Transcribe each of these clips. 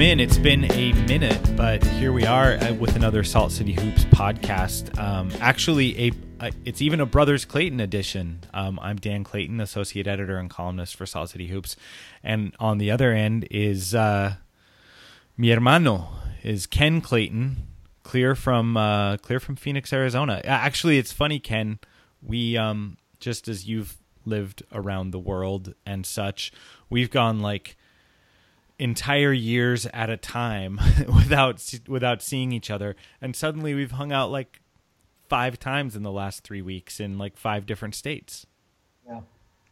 Welcome in. It's been a minute, but here we are uh, with another Salt City Hoops podcast. Um, actually, a, a, it's even a Brothers Clayton edition. Um, I'm Dan Clayton, associate editor and columnist for Salt City Hoops, and on the other end is uh, mi hermano, is Ken Clayton, clear from uh, clear from Phoenix, Arizona. Actually, it's funny, Ken. We um, just as you've lived around the world and such, we've gone like entire years at a time without without seeing each other and suddenly we've hung out like five times in the last 3 weeks in like five different states. Yeah.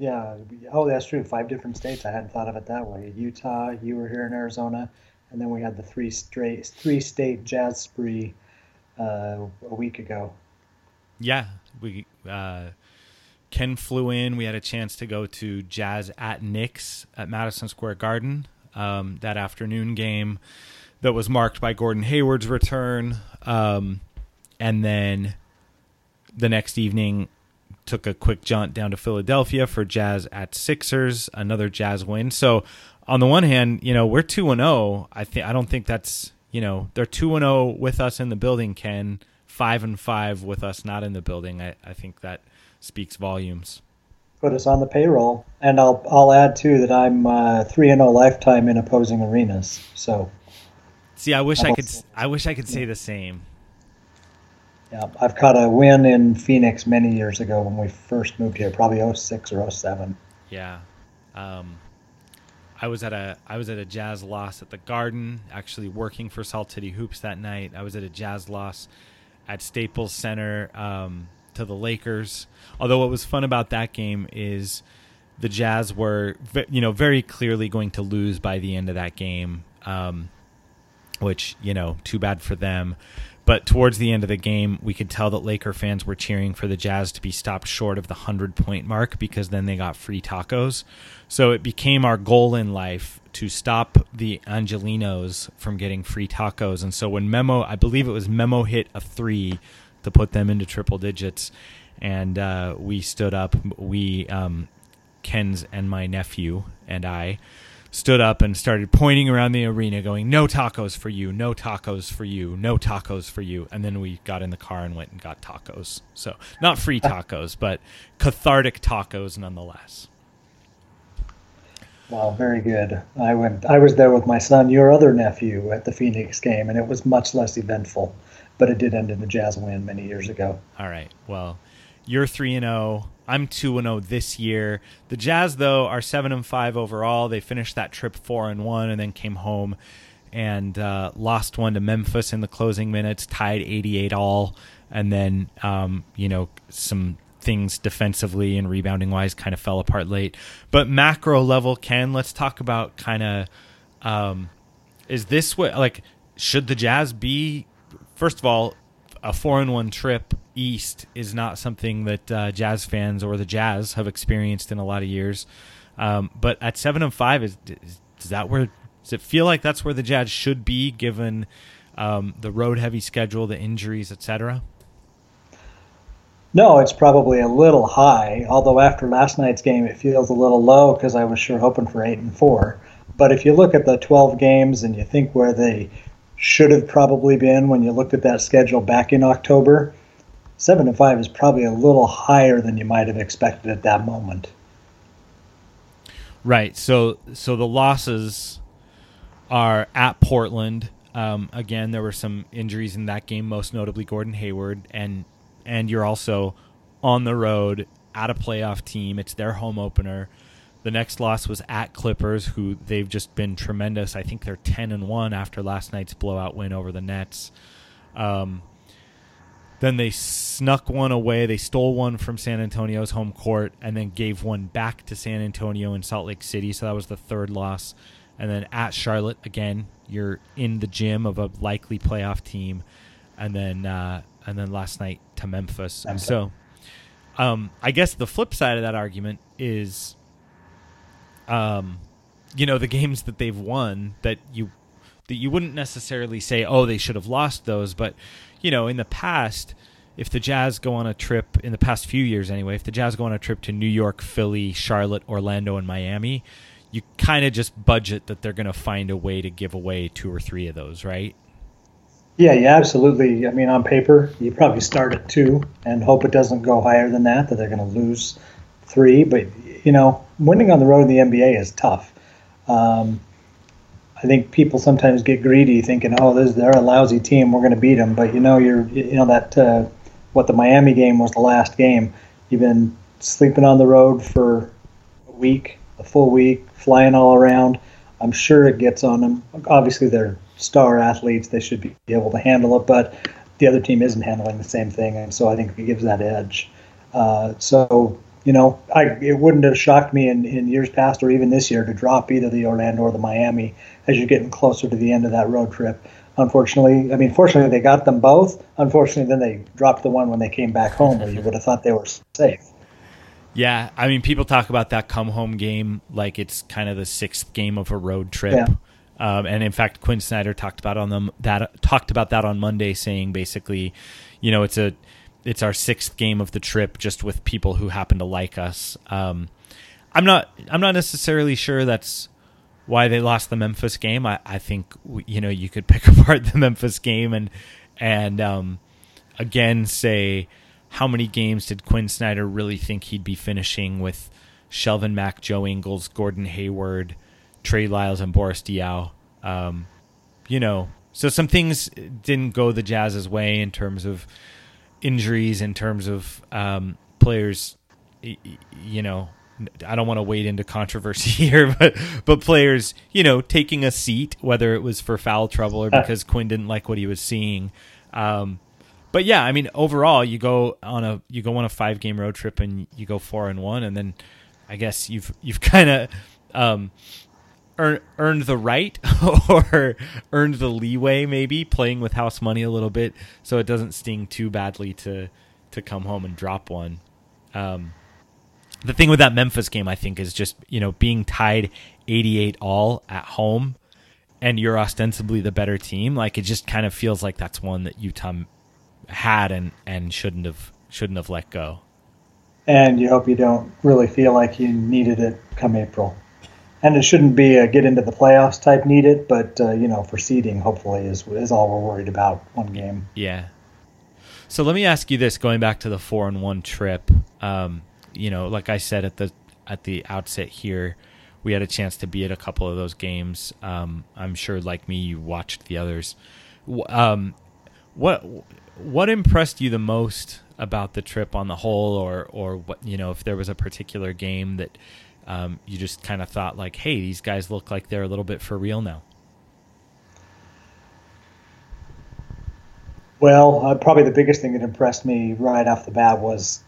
Yeah, oh that's true, five different states. I hadn't thought of it that way. Utah, you were here in Arizona, and then we had the three straight three state jazz spree uh, a week ago. Yeah, we uh, Ken flew in. We had a chance to go to Jazz at Knicks at Madison Square Garden um, that afternoon game that was marked by Gordon Hayward's return. Um, and then the next evening, took a quick jaunt down to Philadelphia for Jazz at Sixers, another Jazz win. So, on the one hand, you know we're two and zero. Oh. I think I don't think that's you know they're two and zero oh with us in the building. Ken five and five with us not in the building. I, I think that speaks volumes put us on the payroll. And I'll I'll add too that I'm uh, three and zero oh lifetime in opposing arenas. So, see, I wish I could I wish I could say the same. Yeah, I've caught a win in Phoenix many years ago when we first moved here, probably 06 or 07. Yeah. Um, I was at a I was at a jazz loss at the Garden, actually working for Salt City Hoops that night. I was at a jazz loss at Staples Center. Um, to the Lakers. Although what was fun about that game is the Jazz were, you know, very clearly going to lose by the end of that game, um, which you know, too bad for them. But towards the end of the game, we could tell that Laker fans were cheering for the Jazz to be stopped short of the 100 point mark because then they got free tacos. So it became our goal in life to stop the Angelenos from getting free tacos. And so when Memo, I believe it was Memo hit a three to put them into triple digits. And uh, we stood up. We, um, Ken's and my nephew and I, stood up and started pointing around the arena, going, "No tacos for you! No tacos for you! No tacos for you!" And then we got in the car and went and got tacos. So not free tacos, but cathartic tacos nonetheless. Wow, very good. I went. I was there with my son, your other nephew, at the Phoenix game, and it was much less eventful but it did end in a Jazz win many years ago. All right. Well, you're three and zero. Oh. I'm two and zero oh this year. The Jazz, though, are seven and five overall. They finished that trip four and one, and then came home and uh, lost one to Memphis in the closing minutes, tied 88 all, and then um, you know some things defensively and rebounding wise kind of fell apart late. But macro level, Ken, let's talk about kind of um, is this what like should the Jazz be first of all, a four and one trip east is not something that uh, Jazz fans or the Jazz have experienced in a lot of years. Um, but at seven and five, is, is that where does it feel like that's where the Jazz should be given um, the road heavy schedule, the injuries, etc.? No, it's probably a little high. Although after last night's game, it feels a little low because I was sure hoping for eight and four. But if you look at the 12 games and you think where they should have probably been when you looked at that schedule back in October. Seven to five is probably a little higher than you might have expected at that moment. Right. So so the losses are at Portland. Um, again, there were some injuries in that game, most notably Gordon Hayward, and and you're also on the road at a playoff team. It's their home opener. The next loss was at Clippers, who they've just been tremendous. I think they're ten and one after last night's blowout win over the Nets. Um, then they snuck one away. They stole one from San Antonio's home court and then gave one back to San Antonio in Salt Lake City. So that was the third loss. And then at Charlotte, again, you're in the gym of a likely playoff team. And then uh, and then last night to Memphis. And so um, I guess the flip side of that argument is um, you know, the games that they've won that you that you wouldn't necessarily say, oh, they should have lost those, but you know, in the past, if the Jazz go on a trip in the past few years anyway, if the Jazz go on a trip to New York, Philly, Charlotte, Orlando, and Miami, you kind of just budget that they're going to find a way to give away two or three of those, right? Yeah, yeah, absolutely. I mean, on paper, you probably start at two and hope it doesn't go higher than that, that they're going to lose three. But, you know, winning on the road in the NBA is tough. Um, I think people sometimes get greedy, thinking, "Oh, this, they're a lousy team. We're going to beat them." But you know, you're you know that uh, what the Miami game was the last game. You've been sleeping on the road for a week, a full week, flying all around. I'm sure it gets on them. Obviously, they're star athletes; they should be able to handle it. But the other team isn't handling the same thing, and so I think it gives that edge. Uh, so you know, I it wouldn't have shocked me in, in years past or even this year to drop either the Orlando or the Miami as you're getting closer to the end of that road trip. Unfortunately, I mean, fortunately they got them both. Unfortunately, then they dropped the one when they came back home, where you would have thought they were safe. Yeah, I mean, people talk about that come home game like it's kind of the sixth game of a road trip. Yeah. Um, and in fact, Quin Snyder talked about on them that talked about that on Monday, saying basically, you know, it's a it's our sixth game of the trip, just with people who happen to like us. Um, I'm not I'm not necessarily sure that's why they lost the Memphis game. I, I think you know you could pick apart the Memphis game and and um, again say how many games did Quin Snyder really think he'd be finishing with Shelvin Mack, Joe Ingles, Gordon Hayward, Trey Lyles, and Boris Diaw. Um, you know, so some things didn't go the Jazz's way in terms of injuries, in terms of um, players. You know, I don't want to wade into controversy here, but but players, you know, taking a seat, whether it was for foul trouble or because Quin didn't like what he was seeing. Um, but yeah, I mean, overall, you go on a you go on a five game road trip and you go four and one, and then I guess you've you've kind of um, earn, earned the right or earned the leeway, maybe playing with house money a little bit, so it doesn't sting too badly to to come home and drop one. Um, the thing with that Memphis game, I think, is just you know being tied eighty eight all at home, and you're ostensibly the better team. Like it just kind of feels like that's one that Utah had and and shouldn't have shouldn't have let go. And you hope you don't really feel like you needed it come April. And it shouldn't be a get into the playoffs type needed, but uh, you know for seeding hopefully is is all we're worried about one game. Yeah. So let me ask you this: going back to the four and one trip, um, you know, like I said at the at the outset here, we had a chance to be at a couple of those games. Um, I'm sure, like me, you watched the others. Um, what what impressed you the most about the trip on the whole, or or what you know, if there was a particular game that um, you just kind of thought like, hey, these guys look like they're a little bit for real now. Well, uh, probably the biggest thing that impressed me right off the bat was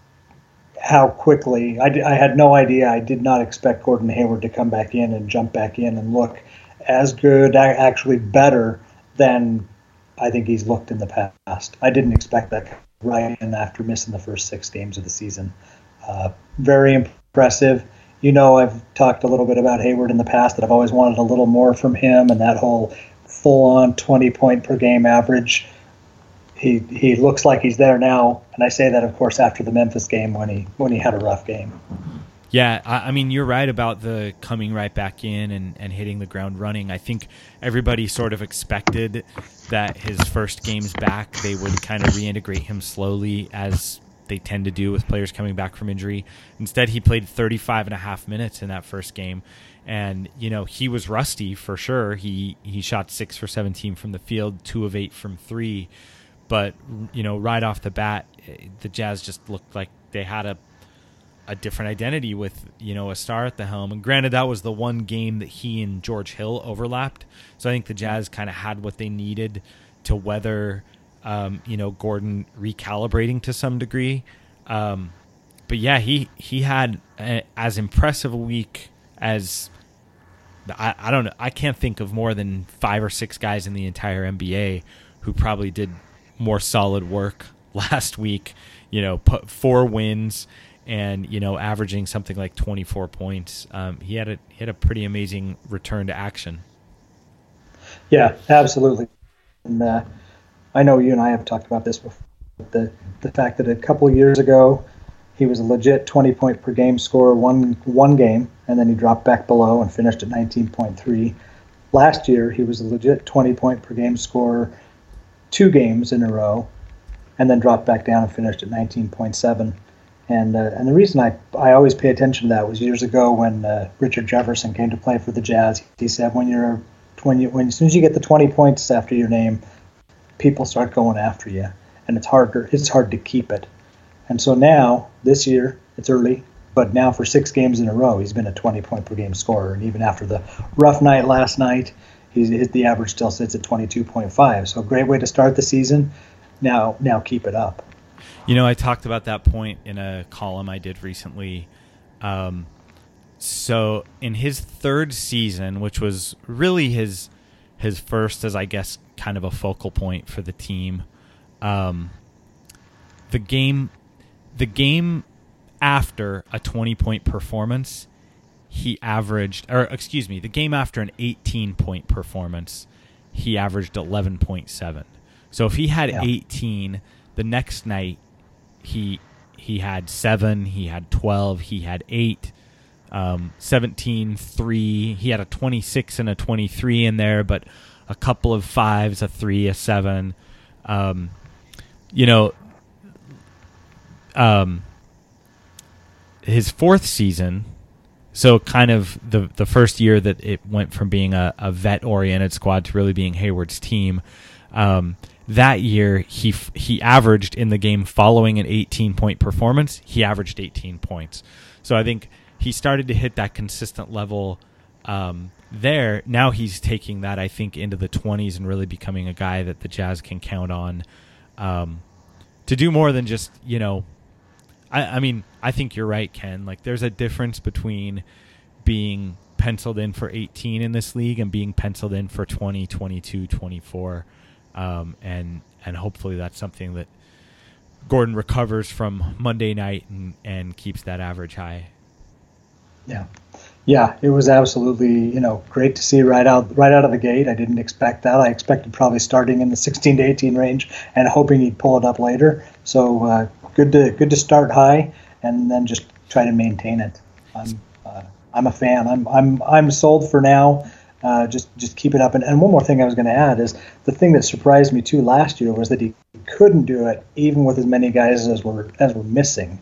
how quickly I, I had no idea. I did not expect Gordon Hayward to come back in and jump back in and look as good, actually better than I think he's looked in the past. I didn't expect that right in after missing the first six games of the season. Uh, very impressive. You know, I've talked a little bit about Hayward in the past that I've always wanted a little more from him and that whole full on 20 point per game average he he looks like he's there now, and I say that of course after the Memphis game when he when he had a rough game. Yeah, I, I, mean you're right about the coming right back in and, and hitting the ground running. I think everybody sort of expected that his first games back they would kind of reintegrate him slowly as they tend to do with players coming back from injury. Instead, he played 35 and a half minutes in that first game. And, you know, he was rusty for sure. He he shot 6 for 17 from the field, 2 of 8 from 3 but you know, right off the bat, the Jazz just looked like they had a a different identity with you know a star at the helm. And granted, that was the one game that he and George Hill overlapped. So I think the Jazz kind of had what they needed to weather, um, you know, Gordon recalibrating to some degree. Um, but yeah, he he had a, as impressive a week as I, I don't know. I can't think of more than five or six guys in the entire NBA who probably did more solid work last week. You know, put four wins and you know averaging something like 24 points. Um, he had a he had a pretty amazing return to action. Yeah, absolutely. And uh, I know you and I have talked about this before. The the fact that a couple years ago he was a legit 20 point per game scorer one one game, and then he dropped back below and finished at 19.3. Last year, he was a legit 20 point per game scorer two games in a row, and then dropped back down and finished at 19.7. And uh, and the reason I I always pay attention to that was years ago when uh, Richard Jefferson came to play for the Jazz. He said when you're when you when as soon as you get the 20 points after your name, people start going after you, and it's harder it's hard to keep it. And so now, this year, it's early, but now for six games in a row, he's been a 20 point per game scorer. And even after the rough night last night, he's, the average still sits at 22.5. So, great way to start the season. Now, now keep it up. You know, I talked about that point in a column I did recently. Um, so, in his third season, which was really his his first, as I guess, kind of a focal point for the team, um, the game the game after a 20 point performance, he averaged, or excuse me, the game after an 18 point performance, he averaged 11.7. So if he had yeah. 18, the next night he he had seven, he had 12, he had eight, um, 17, three. He had a 26 and a 23 in there, but a couple of fives, a three, a seven. Um, you know, um, his fourth season, so kind of the the first year that it went from being a, a vet oriented squad to really being Hayward's team. Um, that year, he he averaged in the game following an 18 point performance. He averaged 18 points. So I think he started to hit that consistent level um, there. Now he's taking that I think into the 20s and really becoming a guy that the Jazz can count on um, to do more than just you know I, I mean, I think you're right, Ken. Like, there's a difference between being penciled in for 18 in this league and being penciled in for 20, 22, 24. Um, and and hopefully that's something that Gordon recovers from Monday night and, and keeps that average high. Yeah. Yeah, it was absolutely, you know, great to see right out right out of the gate. I didn't expect that. I expected probably starting in the 16 to 18 range and hoping he'd pull it up later. So uh, good to good to start high and then just try to maintain it. I'm uh, I'm a fan. I'm I'm I'm sold for now. Uh, just just keep it up. And, and one more thing I was going to add is the thing that surprised me too last year was that he couldn't do it even with as many guys as were as were missing.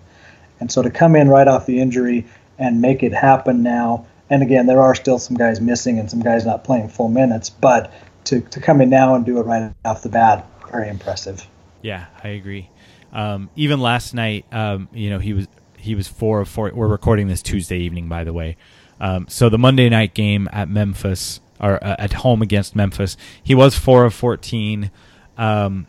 And so to come in right off the injury and make it happen now. And again, there are still some guys missing and some guys not playing full minutes, but to, to come in now and do it right off the bat, very impressive. Yeah, I agree. Um, even last night, um, you know, he was he was four of four. We're recording this Tuesday evening, by the way. Um, so the Monday night game at Memphis or uh, at home against Memphis, he was four of fourteen. Um,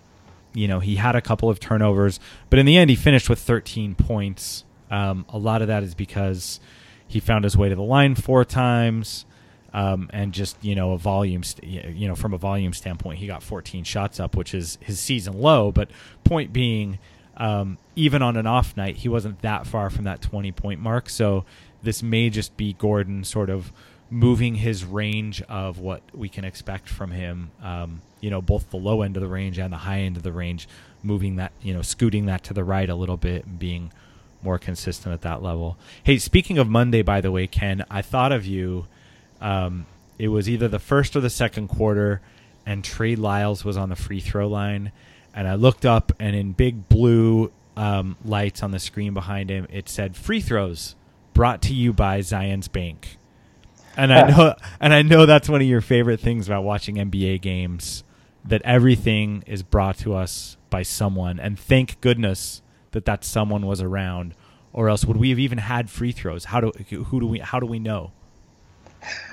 you know, he had a couple of turnovers, but in the end, he finished with 13 points. Um, a lot of that is because he found his way to the line four times. Um, and just you know a volume, st- you know from a volume standpoint, he got 14 shots up, which is his season low. But point being, um, even on an off night, he wasn't that far from that 20 point mark. So this may just be Gordon sort of moving his range of what we can expect from him. Um, you know, both the low end of the range and the high end of the range, moving that, you know, scooting that to the right a little bit and being more consistent at that level. Hey, speaking of Monday, by the way, Ken, I thought of you um, it was either the first or the second quarter, and Trey Lyles was on the free throw line. And I looked up, and in big blue um, lights on the screen behind him, it said "free throws brought to you by Zions Bank." And I know, and I know that's one of your favorite things about watching NBA games. That everything is brought to us by someone, and thank goodness that that someone was around, or else would we have even had free throws? How do who do we how do we know?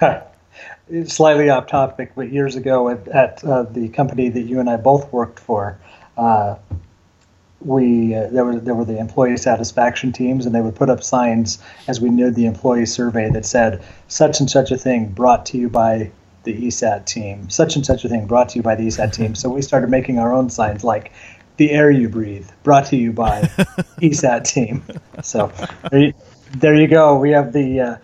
Slightly off topic, but years ago at, at uh, the company that you and I both worked for, uh, we uh, there were there were the employee satisfaction teams, and they would put up signs as we neared the employee survey that said such and such a thing brought to you by the ESAT team, such and such a thing brought to you by the ESAT team. So we started making our own signs like the air you breathe brought to you by ESAT team. So there you, there you go. We have the uh,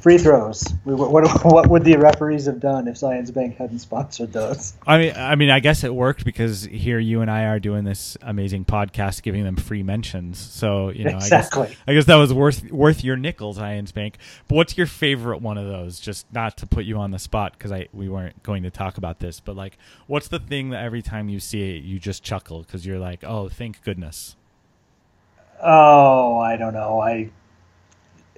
free throws. What, what, what would the referees have done if Zions Bank hadn't sponsored those? I mean, I mean, I guess it worked because here you and I are doing this amazing podcast, giving them free mentions. So you know, exactly. I guess, I guess that was worth worth your nickels, Zions Bank. But what's your favorite one of those? Just not to put you on the spot because I we weren't going to talk about this, but like, what's the thing that every time you see it, you just chuckle because you're like, oh, thank goodness. Oh, I don't know. I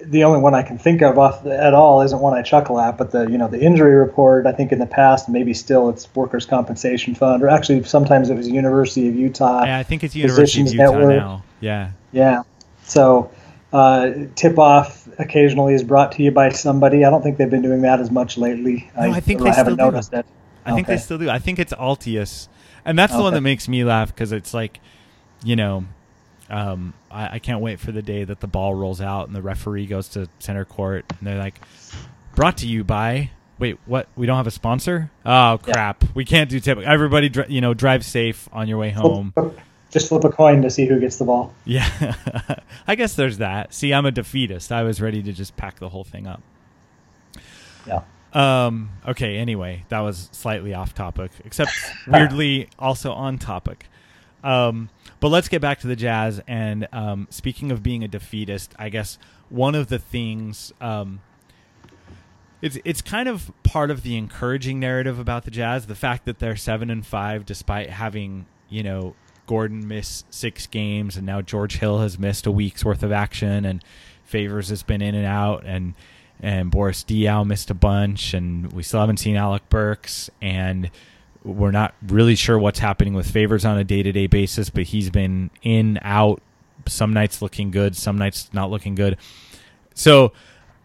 the only one I can think of off the, at all isn't one I chuckle at, but the you know the injury report. I think in the past, maybe still it's Workers' Compensation Fund, or actually sometimes it was University of Utah. Yeah, I think it's University of Utah Network. now. Yeah. Yeah. So uh, tip off occasionally is brought to you by somebody. I don't think they've been doing that as much lately. No, I, I think they I haven't still noticed do. it. I okay. think they still do. I think it's Altius, and that's the one that makes me laugh because it's like, you know, um, I, I, can't wait for the day that the ball rolls out and the referee goes to center court and they're like, brought to you by. Wait, what? We don't have a sponsor? Oh crap! Yeah. We can't do tip. Everybody, you know, drive safe on your way home. Just flip a coin to see who gets the ball. Yeah, I guess there's that. See, I'm a defeatist. I was ready to just pack the whole thing up. Yeah. Um. Okay. Anyway, that was slightly off topic, except weirdly also on topic. Um. But let's get back to the Jazz. And um, speaking of being a defeatist, I guess one of the things um, it's it's kind of part of the encouraging narrative about the Jazz, the fact that they're seven and five despite having you know Gordon miss six games, and now George Hill has missed a week's worth of action, and Favors has been in and out, and and Boris Diaw missed a bunch, and we still haven't seen Alec Burks, and we're not really sure what's happening with Favors on a day to day basis, but he's been in, out, some nights looking good, some nights not looking good. So,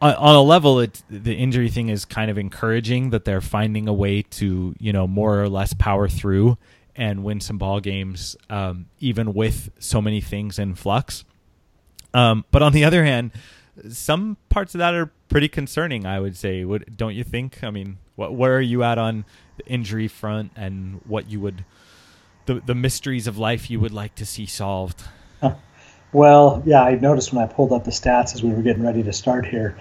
on, a level, it, the injury thing is kind of encouraging that they're finding a way to, you know, more or less power through and win some ball games, um, even with so many things in flux. Um, but on the other hand, some parts of that are pretty concerning. I would say, would don't you think? I mean, what where are you at on the injury front and what you would the the mysteries of life you would like to see solved? Well, yeah, I noticed when I pulled up the stats as we were getting ready to start here.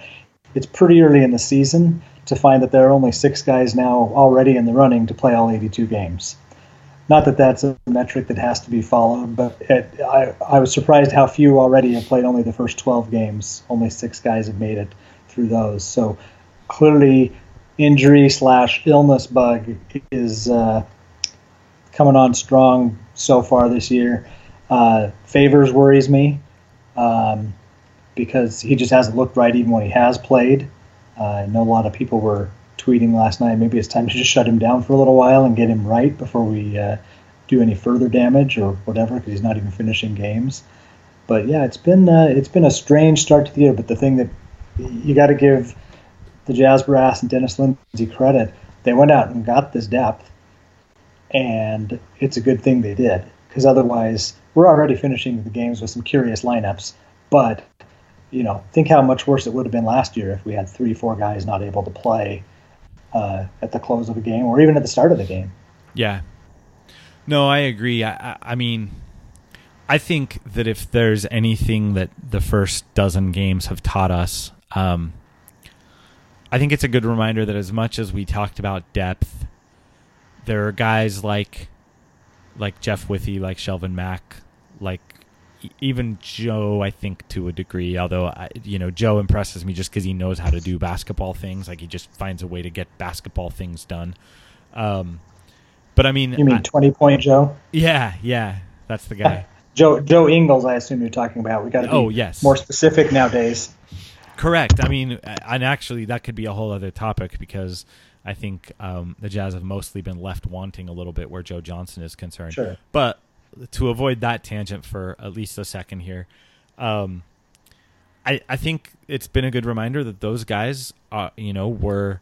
It's pretty early in the season to find that there are only six guys now already in the running to play all 82 games. Not that that's a metric that has to be followed, but it, I, I was surprised how few already have played only the first 12 games. Only six guys have made it through those. So clearly, injury slash illness bug is uh, coming on strong so far this year. Uh, Favors worries me um, because he just hasn't looked right even when he has played. Uh, I know a lot of people were tweeting last night. Maybe it's time to just shut him down for a little while and get him right before we uh, do any further damage or whatever because he's not even finishing games. But yeah, it's been uh, it's been a strange start to the year. But the thing that you got to give the Jazz brass and Dennis Lindsey credit. They went out and got this depth, and it's a good thing they did because otherwise we're already finishing the games with some curious lineups. But you know, think how much worse it would have been last year if we had three, four guys not able to play uh, at the close of a game or even at the start of the game. Yeah. No, I agree. I, I, I mean, I think that if there's anything that the first dozen games have taught us, um, I think it's a good reminder that as much as we talked about depth, there are guys like like Jeff Withey, like Shelvin Mack, like even Joe. I think to a degree, although I, you know Joe impresses me just because he knows how to do basketball things. Like he just finds a way to get basketball things done. Um, but I mean, you mean twenty point Joe? Yeah, yeah, that's the guy. Joe Joe Ingles, I assume you're talking about. We got to be oh, yes. more specific nowadays. Correct. I mean, and actually, that could be a whole other topic because I think um, the Jazz have mostly been left wanting a little bit where Joe Johnson is concerned. Sure. But to avoid that tangent for at least a second here, um, I, I think it's been a good reminder that those guys, uh, you know, were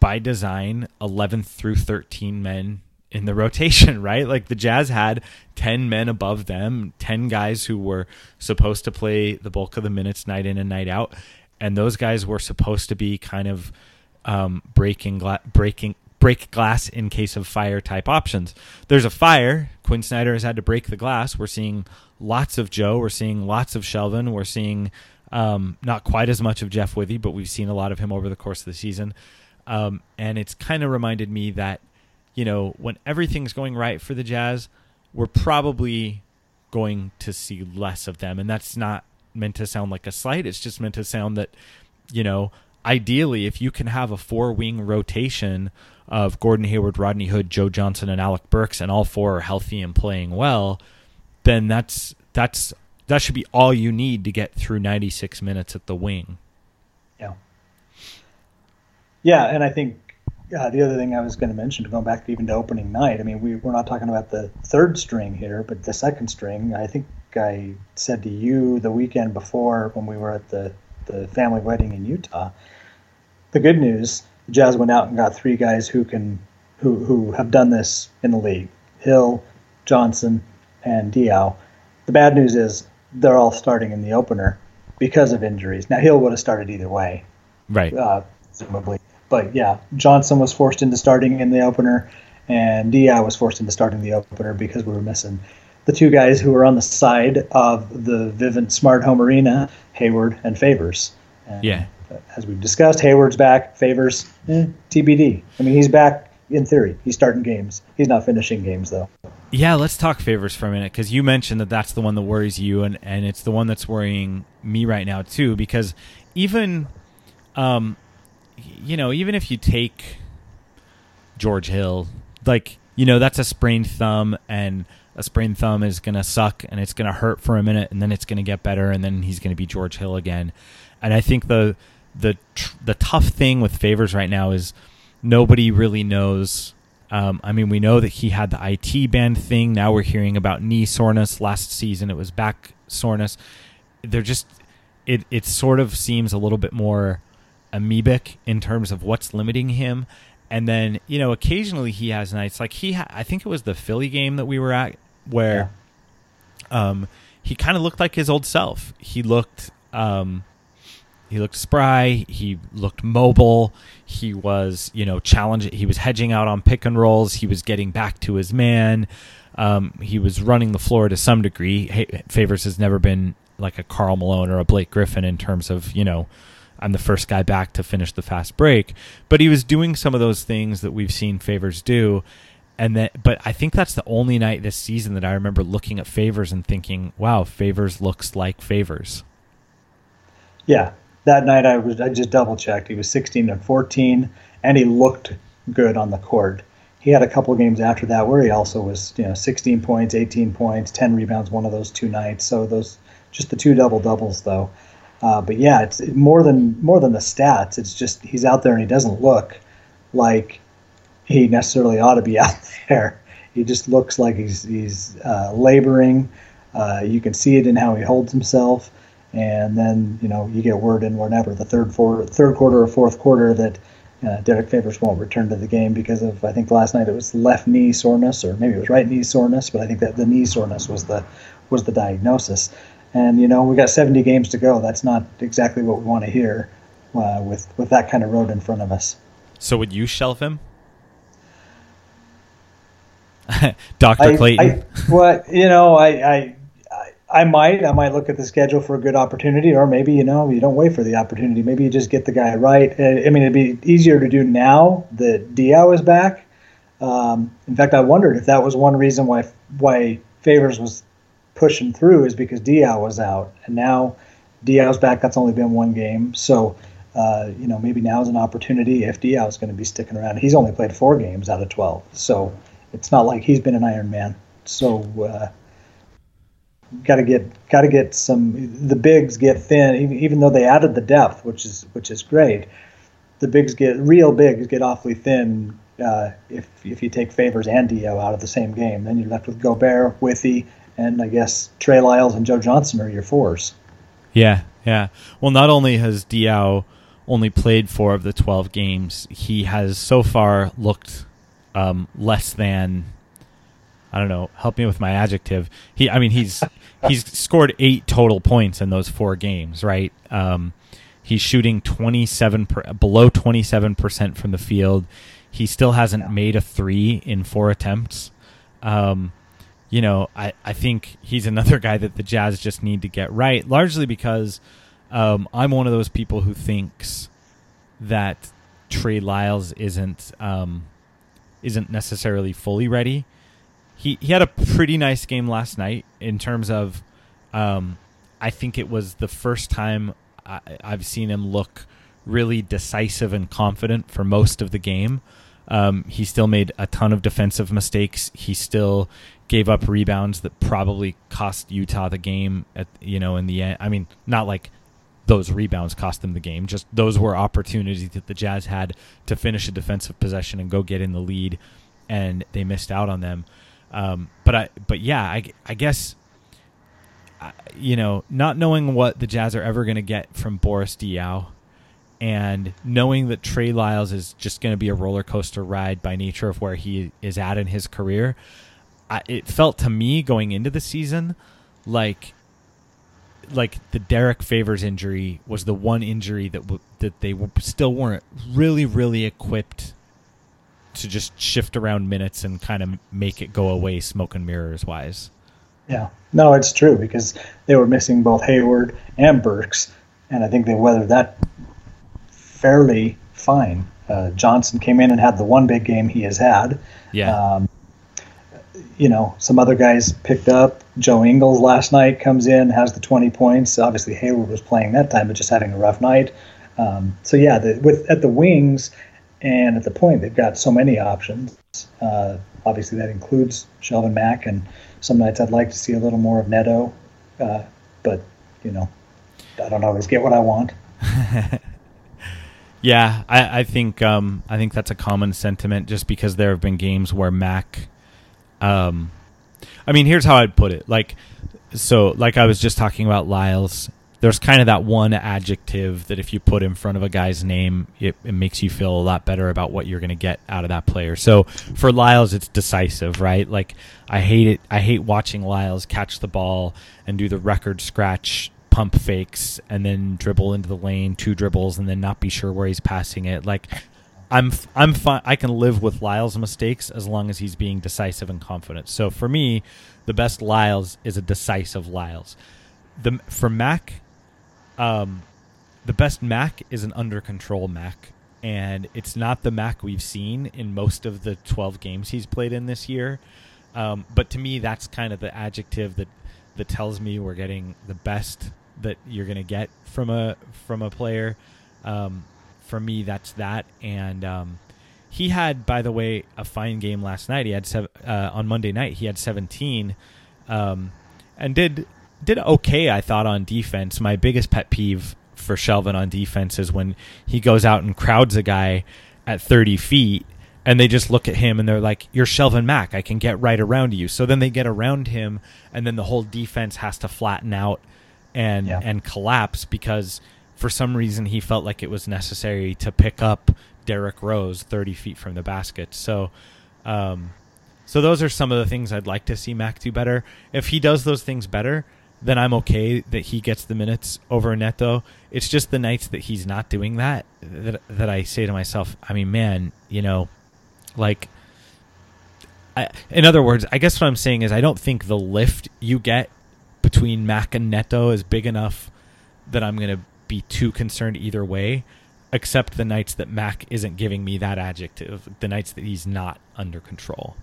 by design 11th through 13 men in the rotation, right? Like the Jazz had 10 men above them, 10 guys who were supposed to play the bulk of the minutes night in and night out. And those guys were supposed to be kind of um, breaking, gla- breaking, break glass in case of fire type options. There's a fire. Quin Snyder has had to break the glass. We're seeing lots of Joe. We're seeing lots of Shelvin. We're seeing Um, not quite as much of Jeff Withey, but we've seen a lot of him over the course of the season. Um, and it's kind of reminded me that, you know, when everything's going right for the Jazz, we're probably going to see less of them. And that's not meant to sound like a slight. It's just meant to sound that, you know, ideally, if you can have a four wing rotation of Gordon Hayward, Rodney Hood, Joe Johnson, and Alec Burks, and all four are healthy and playing well, then that's that's that should be all you need to get through 96 minutes at the wing. Yeah. Yeah, and I think uh, the other thing I was going to mention, going back to even to opening night, I mean, we, we're not talking about the third string here, but the second string. I think I said to you the weekend before when we were at the, the family wedding in Utah. The good news, the Jazz went out and got three guys who can who who have done this in the league: Hill, Johnson, and Diaw. The bad news is they're all starting in the opener because of injuries. Now Hill would have started either way, right? Uh, presumably, but yeah, Johnson was forced into starting in the opener, and Diaw was forced into starting the opener because we were missing the two guys who were on the side of the Vivint Smart Home Arena, Hayward and Favors. And yeah. As we've discussed, Hayward's back. Favors, eh, TBD. I mean, he's back in theory. He's starting games. He's not finishing games though. Yeah, let's talk Favors for a minute because you mentioned that that's the one that worries you, and and it's the one that's worrying me right now too. Because even, um, you know, even if you take George Hill, like you know, that's a sprained thumb, and a sprained thumb is gonna suck, and it's gonna hurt for a minute, and then it's gonna get better, and then he's gonna be George Hill again. And I think the the tr- the tough thing with Favors right now is nobody really knows um, I mean, we know that he had the IT band thing. Now we're hearing about knee soreness. Last season it was back soreness. They're just it. It sort of seems a little bit more amoebic in terms of what's limiting him. And then you know, occasionally he has nights like he. Ha- I think it was the Philly game that we were at where, yeah. um, he kind of looked like his old self. He looked um, he looked spry. He looked mobile. He was, you know, challenging. He was hedging out on pick and rolls. He was getting back to his man. Um, he was running the floor to some degree. Favors has never been like a Karl Malone or a Blake Griffin in terms of, you know, I'm the first guy back to finish the fast break. But he was doing some of those things that we've seen Favors do. And that, but I think that's the only night this season that I remember looking at Favors and thinking, "Wow, Favors looks like Favors." Yeah, that night I was I just double checked. He was 16 and 14, and he looked good on the court. He had a couple games after that where he also was, you know, 16 points, 18 points, 10 rebounds, one of those two nights. So those just the two double doubles though. Uh, but yeah, it's more than more than the stats. It's just he's out there and he doesn't look like he necessarily ought to be out there. He just looks like he's he's uh, laboring. Uh, you can see it in how he holds himself and then you know you get word in whenever the third four, third quarter or fourth quarter that uh, Derrick Favors won't return to the game because of I think last night it was left knee soreness or maybe it was right knee soreness, but I think that the knee soreness was the was the diagnosis. And you know we got 70 games to go. That's not exactly what we want to hear uh, with with that kind of road in front of us. So would you shelf him? Dr. Clayton. I, well, you know, I, I I might. I might look at the schedule for a good opportunity, or maybe you know you don't wait for the opportunity. Maybe you just get the guy right. I mean, it'd be easier to do now that Diaw is back. Um, in fact, I wondered if that was one reason why why Favors was pushing through is because Diaw was out, and now Diaw's back. That's only been one game, so uh, you know maybe now is an opportunity if Diaw is going to be sticking around. He's only played four games out of twelve, so it's not like he's been an Iron Man. So. Uh, got to get got to get some. The bigs get thin, even, even though they added the depth, which is which is great. The bigs get real bigs get awfully thin uh, if if you take Favors and Diaw out of the same game. Then you're left with Gobert, Withey, and I guess Trey Lyles and Joe Johnson are your fours. Yeah, yeah. Well, not only has Diaw only played four of the twelve games, he has so far looked um, less than I don't know. Help me with my adjective. He, I mean, he's he's scored eight total points in those four games, right? Um, he's shooting twenty seven below twenty seven percent from the field. He still hasn't made a three in four attempts. Um, you know, I, I think he's another guy that the Jazz just need to get right, largely because Um, I'm one of those people who thinks that Trey Lyles isn't um, isn't necessarily fully ready. He he had a pretty nice game last night in terms of. Um, I think it was the first time I, I've seen him look really decisive and confident for most of the game. Um, he still made a ton of defensive mistakes. He still gave up rebounds that probably cost Utah the game. At you know, in the end, I mean, not like those rebounds cost them the game. Just those were opportunities that the Jazz had to finish a defensive possession and go get in the lead, and they missed out on them. Um, but I, but yeah, I, I guess, you know, not knowing what the Jazz are ever going to get from Boris Diaw, and knowing that Trey Lyles is just going to be a roller coaster ride by nature of where he is at in his career, I, it felt to me going into the season like like the Derrick Favors injury was the one injury that w- that they w- still weren't really really equipped to just shift around minutes and kind of make it go away smoke and mirrors wise. Yeah, no, it's true because they were missing both Hayward and Burks, and I think they weathered that fairly fine. Uh, Johnson came in and had the one big game he has had. Yeah. Um, you know, some other guys picked up. Joe Ingles last night comes in, has the 20 points. Obviously, Hayward was playing that time, but just having a rough night. Um, so yeah, the, with at the wings and at the point, they've got so many options. Uh, obviously, that includes Shelvin Mack, and some nights I'd like to see a little more of Neto, uh, but you know, I don't always get what I want. yeah, I, I think um, I think that's a common sentiment, just because there have been games where Mack um, I mean, here's how I'd put it. Like, so, like I was just talking about Lyles. There's kind of that one adjective that if you put in front of a guy's name, it, it makes you feel a lot better about what you're going to get out of that player. So for Lyles, it's decisive, right? Like I hate it. I hate watching Lyles catch the ball and do the record scratch pump fakes and then dribble into the lane, two dribbles, and then not be sure where he's passing it. Like I'm I'm fine. I can live with Lyles' mistakes as long as he's being decisive and confident. So for me, the best Lyles is a decisive Lyles. The for Mack, um, the best Mack is an under control Mack, and it's not the Mack we've seen in most of the 12 games he's played in this year. Um, but to me, that's kind of the adjective that that tells me we're getting the best that you're going to get from a from a player. Um, for me, that's that. And um, he had, by the way, a fine game last night. He had seven, uh, on Monday night. He had 17, um, and did did okay. I thought on defense. My biggest pet peeve for Shelvin on defense is when he goes out and crowds a guy at 30 feet. And they just look at him and they're like, "You're Shelvin Mack. I can get right around you." So then they get around him, and then the whole defense has to flatten out and yeah. and collapse because for some reason he felt like it was necessary to pick up Derrick Rose 30 feet from the basket. So, um, so those are some of the things I'd like to see Mack do better. If he does those things better, then I'm okay that he gets the minutes over Neto. It's just the nights that he's not doing that that that I say to myself, I mean, man, you know, like I, in other words, I guess what I'm saying is I don't think the lift you get between Mack and Neto is big enough that I'm going to be too concerned either way, except the nights that Mack isn't giving me that adjective, the nights that he's not under control.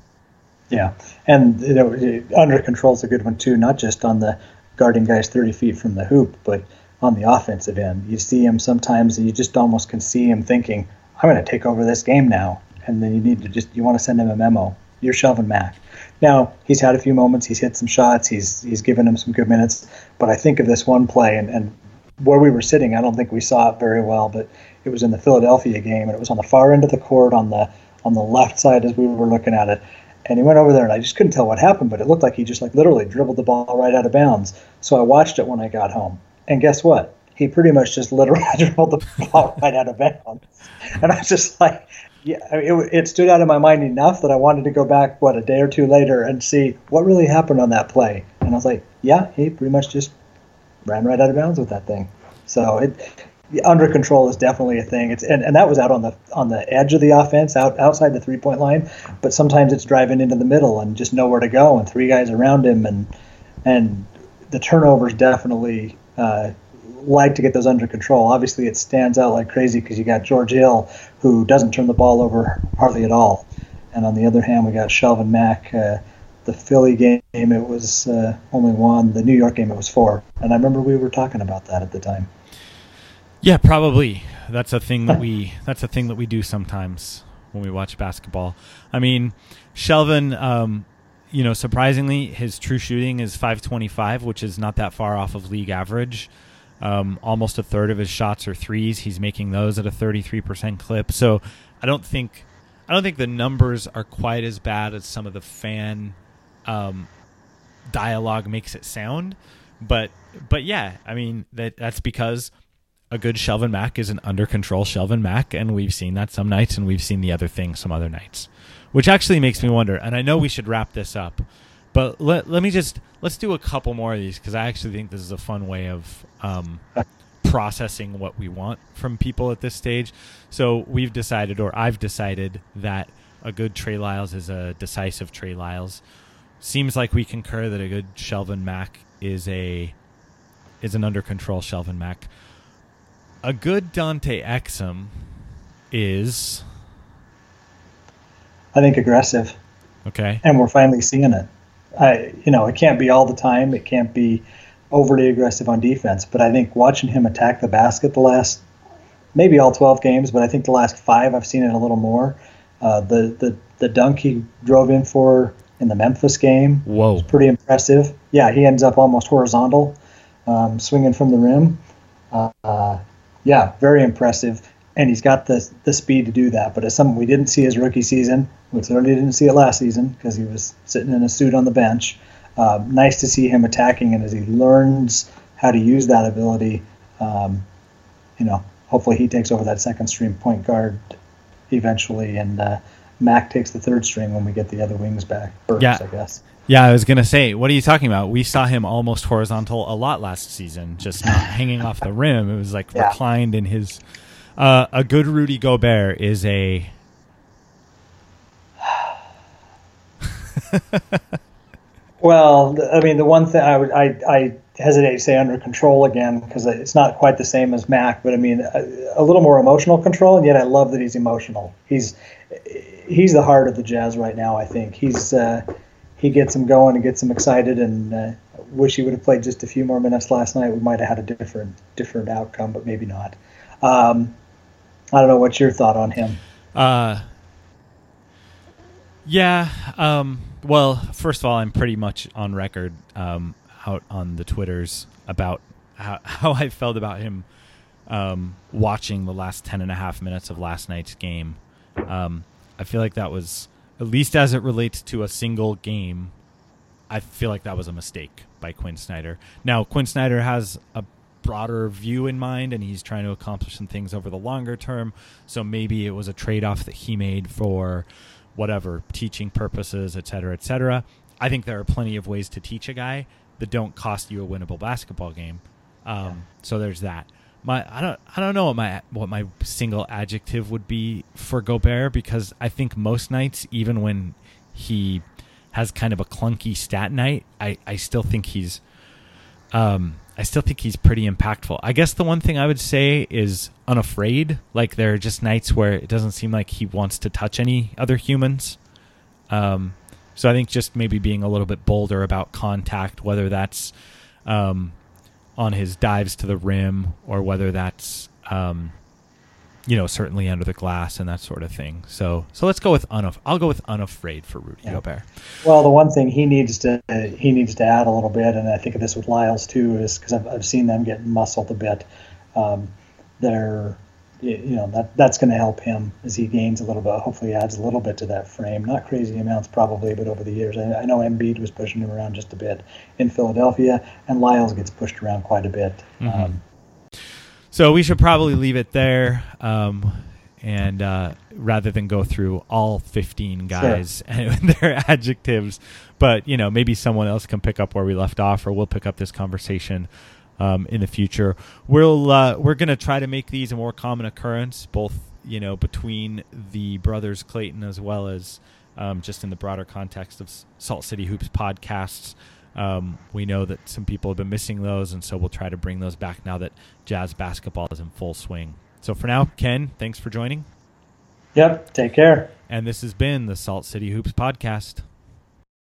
Yeah, and you know, under control is a good one too, not just on the guarding guys 30 feet from the hoop, but on the offensive end. You see him sometimes, and you just almost can see him thinking, "I'm going to take over this game now," and then you need to just you want to send him a memo. You're Shelvin Mack. Now he's had a few moments. He's hit some shots. He's he's given him some good minutes. But I think of this one play, and, and where we were sitting, I don't think we saw it very well, but it was in the Philadelphia game, and it was on the far end of the court on the on the left side as we were looking at it. And he went over there, and I just couldn't tell what happened, but it looked like he just like literally dribbled the ball right out of bounds. So I watched it when I got home, and guess what? He pretty much just literally dribbled the ball right out of bounds, and I was just like, yeah, it, it stood out in my mind enough that I wanted to go back, what, a day or two later and see what really happened on that play. And I was like, yeah, he pretty much just ran right out of bounds with that thing. So it under control is definitely a thing. It's and, and that was out on the on the edge of the offense, out outside the three point line. But sometimes it's driving into the middle and just nowhere to go, and three guys around him, and and the turnovers definitely uh, like to get those under control. Obviously, it stands out like crazy because you got George Hill, who doesn't turn the ball over hardly at all. And on the other hand, we got Shelvin Mack. Uh, the Philly game, it was uh, only one. The New York game, it was four. And I remember we were talking about that at the time. Yeah, probably. That's a thing that we. that's a thing that we do sometimes when we watch basketball. I mean, Shelvin. Um, you know, surprisingly, his true shooting is 525, which is not that far off of league average. Um, almost a third of his shots are threes. He's making those at a 33% clip. So I don't think I don't think the numbers are quite as bad as some of the fan um, dialogue makes it sound. But but yeah, I mean that that's because a good Shelvin Mack is an under control Shelvin Mack, and we've seen that some nights, and we've seen the other thing some other nights, which actually makes me wonder. And I know we should wrap this up, but let let me just let's do a couple more of these because I actually think this is a fun way of um, processing what we want from people at this stage. So we've decided, or I've decided, that a good Trey Lyles is a decisive Trey Lyles. Seems like we concur that a good Shelvin Mack is a is an under control Shelvin Mack. A good Dante Exum is I think aggressive. Okay. And we're finally seeing it. I you know, it can't be all the time. It can't be overly aggressive on defense. But I think watching him attack the basket the last maybe all 12 games, but I think the last five I've seen it a little more. Uh, the the the dunk he drove in for in the Memphis game Whoa. was pretty impressive. Yeah, he ends up almost horizontal, um, swinging from the rim. Uh, uh, yeah, very impressive. And he's got the the speed to do that. But it's something we didn't see his rookie season. We certainly didn't see it last season because he was sitting in a suit on the bench uh, nice to see him attacking, and as he learns how to use that ability, um, you know, hopefully he takes over that second string point guard eventually, and Mack takes the third string when we get the other wings back. Burks, Yeah. I guess. Yeah, I was gonna say, what are you talking about? We saw him almost horizontal a lot last season, just not hanging off the rim. It was like Yeah. reclined in his. Uh, a good Rudy Gobert is a. Well, I mean, the one thing I would I, I hesitate to say under control again because it's not quite the same as Mack, but I mean a, a little more emotional control, and yet I love that he's emotional. He's he's the heart of the Jazz right now. I think he's uh, he gets them going and gets them excited, and uh, wish he would have played just a few more minutes last night. We might have had a different different outcome, but maybe not. Um, I don't know. What's your thought on him? Uh, yeah. Um, well, first of all, I'm pretty much on record um, out on the Twitters about how, how I felt about him um, watching the last 10 and a half minutes of last night's game. Um, I feel like that was, at least as it relates to a single game, I feel like that was a mistake by Quin Snyder. Now, Quin Snyder has a broader view in mind and he's trying to accomplish some things over the longer term. So maybe it was a trade off that he made for whatever teaching purposes, et cetera, et cetera. I think there are plenty of ways to teach a guy that don't cost you a winnable basketball game. Um, Yeah. So there's that. My I don't I don't know what my what my single adjective would be for Gobert because I think most nights, even when he has kind of a clunky stat night, I, I still think he's um, I still think he's pretty impactful. I guess the one thing I would say is unafraid. Like there are just nights where it doesn't seem like he wants to touch any other humans. Um, so I think just maybe being a little bit bolder about contact, whether that's um, on his dives to the rim or whether that's um, you know certainly under the glass and that sort of thing. So so let's go with unaf- I'll go with unafraid for Rudy Yeah. Gobert. Well, the one thing he needs to he needs to add a little bit, and I think of this with Lyles too, is because I've, I've seen them get muscled a bit. Um, they're you know that that's going to help him as he gains a little bit. Hopefully, adds a little bit to that frame. Not crazy amounts probably, but over the years, I, I know Embiid was pushing him around just a bit in Philadelphia, and Lyles gets pushed around quite a bit. Mhm. Um, So we should probably leave it there, um, and uh, rather than go through all fifteen guys and their adjectives, but you know maybe someone else can pick up where we left off, or we'll pick up this conversation um, in the future. We'll uh, we're gonna try to make these a more common occurrence, both you know between the brothers Clayton as well as um, just in the broader context of Salt City Hoops podcasts. Um, we know that some people have been missing those, and so we'll try to bring those back now that Jazz basketball is in full swing. So for now, Ken, thanks for joining. Yep. Take care. And this has been the Salt City Hoops podcast.